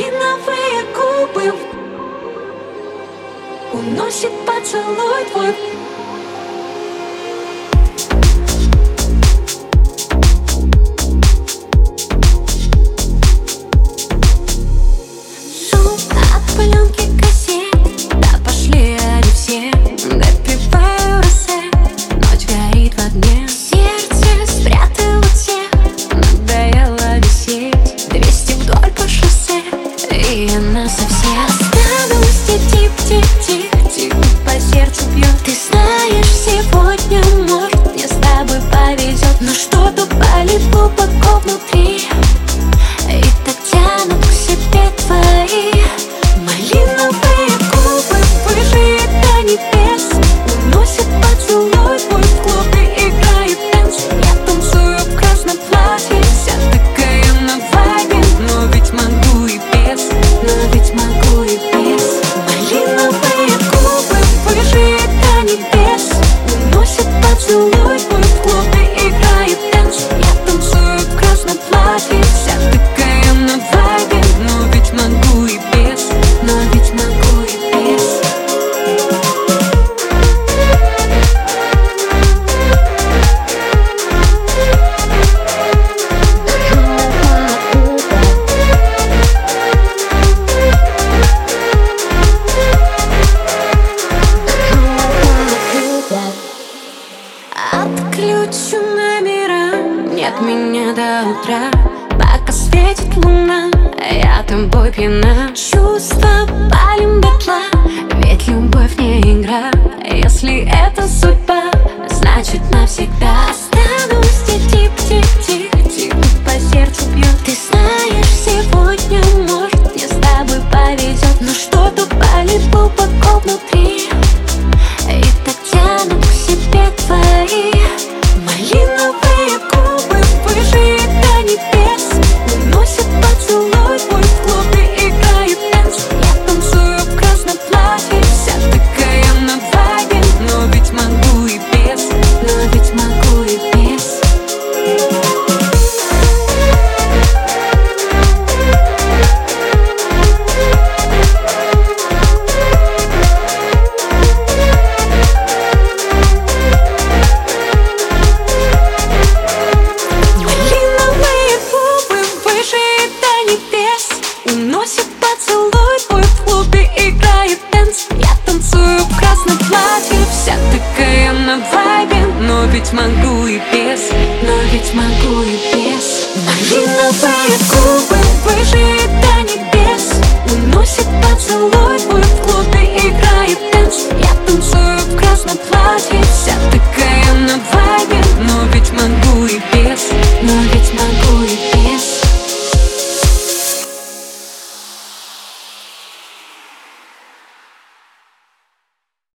Малиновые губы Уносит поцелуй твой Отключу нет меня до утра Пока светит луна, я тобой пьяна. Чувства танцую в красном платье Вся такая на вайбе. Но ведь могу и без Но ведь могу и без. Малиновые губы выше до небес. Уносит поцелуй твой в клубе Играет танц. Я танцую в красном платье Вся такая